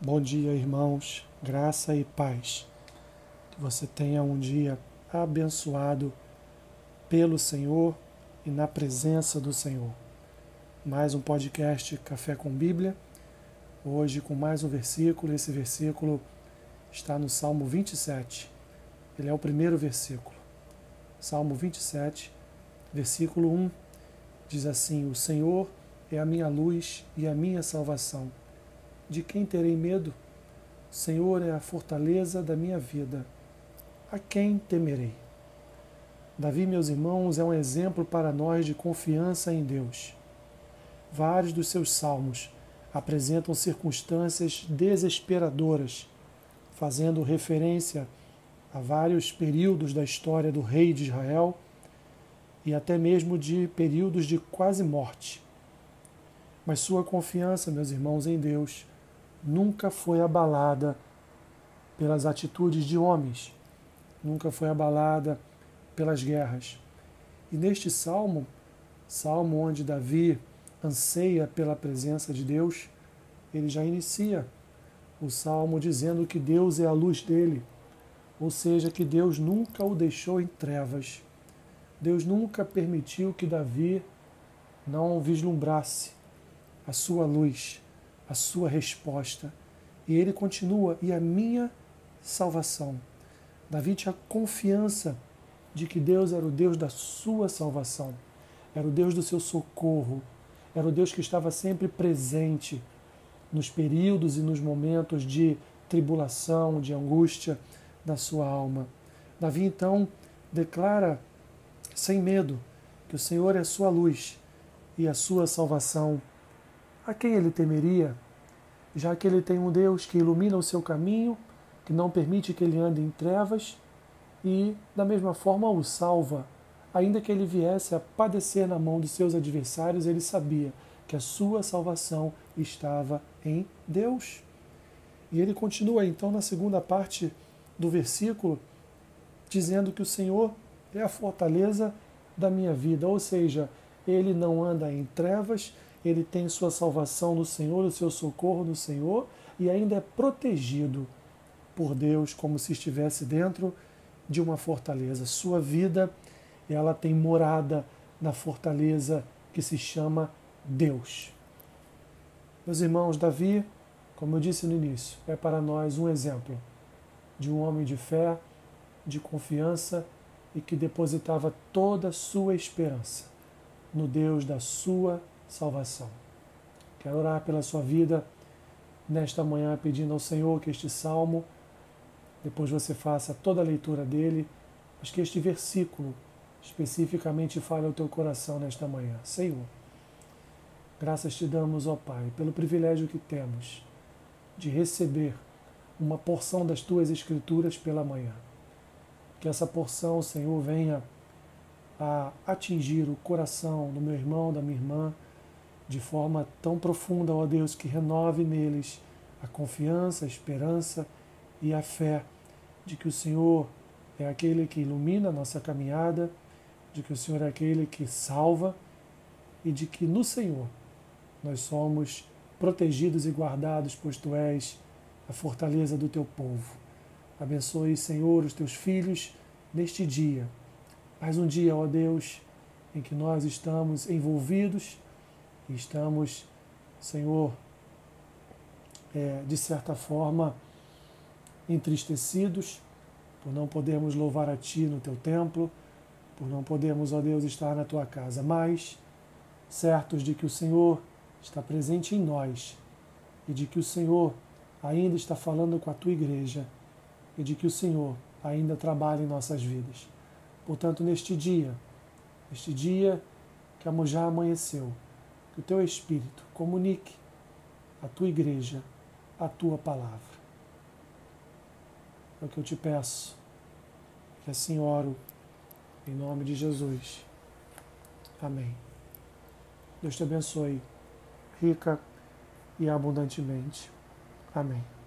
Bom dia, irmãos, graça e paz. Que você tenha um dia abençoado pelo Senhor e na presença do Senhor. Mais um podcast Café com Bíblia. Hoje com mais um versículo. Esse versículo está no Salmo 27. Ele é o primeiro versículo. Salmo 27, versículo 1 diz assim: O Senhor é a minha luz e a minha salvação de quem terei medo? Senhor é a fortaleza da minha vida. A quem temerei? Davi, meus irmãos, é um exemplo para nós de confiança em Deus. Vários dos seus salmos apresentam circunstâncias desesperadoras, fazendo referência a vários períodos da história do rei de Israel e até mesmo de períodos de quase morte. Mas sua confiança, meus irmãos, em Deus nunca foi abalada pelas atitudes de homens, nunca foi abalada pelas guerras. E neste salmo, salmo onde Davi anseia pela presença de Deus, ele já inicia o salmo dizendo que Deus é a luz dele, ou seja, que Deus nunca o deixou em trevas. Deus nunca permitiu que Davi não vislumbrasse a sua luz a sua resposta. E ele continua, e a minha salvação. Davi tinha confiança de que Deus era o Deus da sua salvação, era o Deus do seu socorro, era o Deus que estava sempre presente nos períodos e nos momentos de tribulação, de angústia da sua alma. Davi então declara sem medo que o Senhor é a sua luz e a sua salvação a quem ele temeria, já que ele tem um Deus que ilumina o seu caminho, que não permite que ele ande em trevas e, da mesma forma, o salva. Ainda que ele viesse a padecer na mão dos seus adversários, ele sabia que a sua salvação estava em Deus. E ele continua então na segunda parte do versículo, dizendo que o Senhor é a fortaleza da minha vida, ou seja, ele não anda em trevas, ele tem sua salvação no Senhor, o seu socorro no Senhor e ainda é protegido por Deus como se estivesse dentro de uma fortaleza. Sua vida, ela tem morada na fortaleza que se chama Deus. Meus irmãos, Davi, como eu disse no início, é para nós um exemplo de um homem de fé, de confiança e que depositava toda a sua esperança no Deus da sua salvação. Quero orar pela sua vida nesta manhã, pedindo ao Senhor que este salmo, depois você faça toda a leitura dele, mas que este versículo especificamente fale ao teu coração nesta manhã. Senhor, graças te damos, ó Pai, pelo privilégio que temos de receber uma porção das tuas escrituras pela manhã. Que essa porção, Senhor, venha a atingir o coração do meu irmão, da minha irmã, de forma tão profunda, ó Deus, que renove neles a confiança, a esperança e a fé de que o Senhor é aquele que ilumina a nossa caminhada, de que o Senhor é aquele que salva e de que no Senhor nós somos protegidos e guardados, pois tu és a fortaleza do teu povo. Abençoe, Senhor, os teus filhos neste dia. Mais um dia, ó Deus, em que nós estamos envolvidos e estamos, Senhor, é, de certa forma, entristecidos por não podermos louvar a Ti no Teu templo, por não podermos, ó Deus, estar na Tua casa, mas certos de que o Senhor está presente em nós e de que o Senhor ainda está falando com a Tua igreja e de que o Senhor ainda trabalha em nossas vidas. Portanto, neste dia, neste dia que já amanheceu, o teu Espírito comunique à tua igreja a tua palavra. É o que eu te peço, que assim oro, em nome de Jesus. Amém. Deus te abençoe, rica e abundantemente. Amém.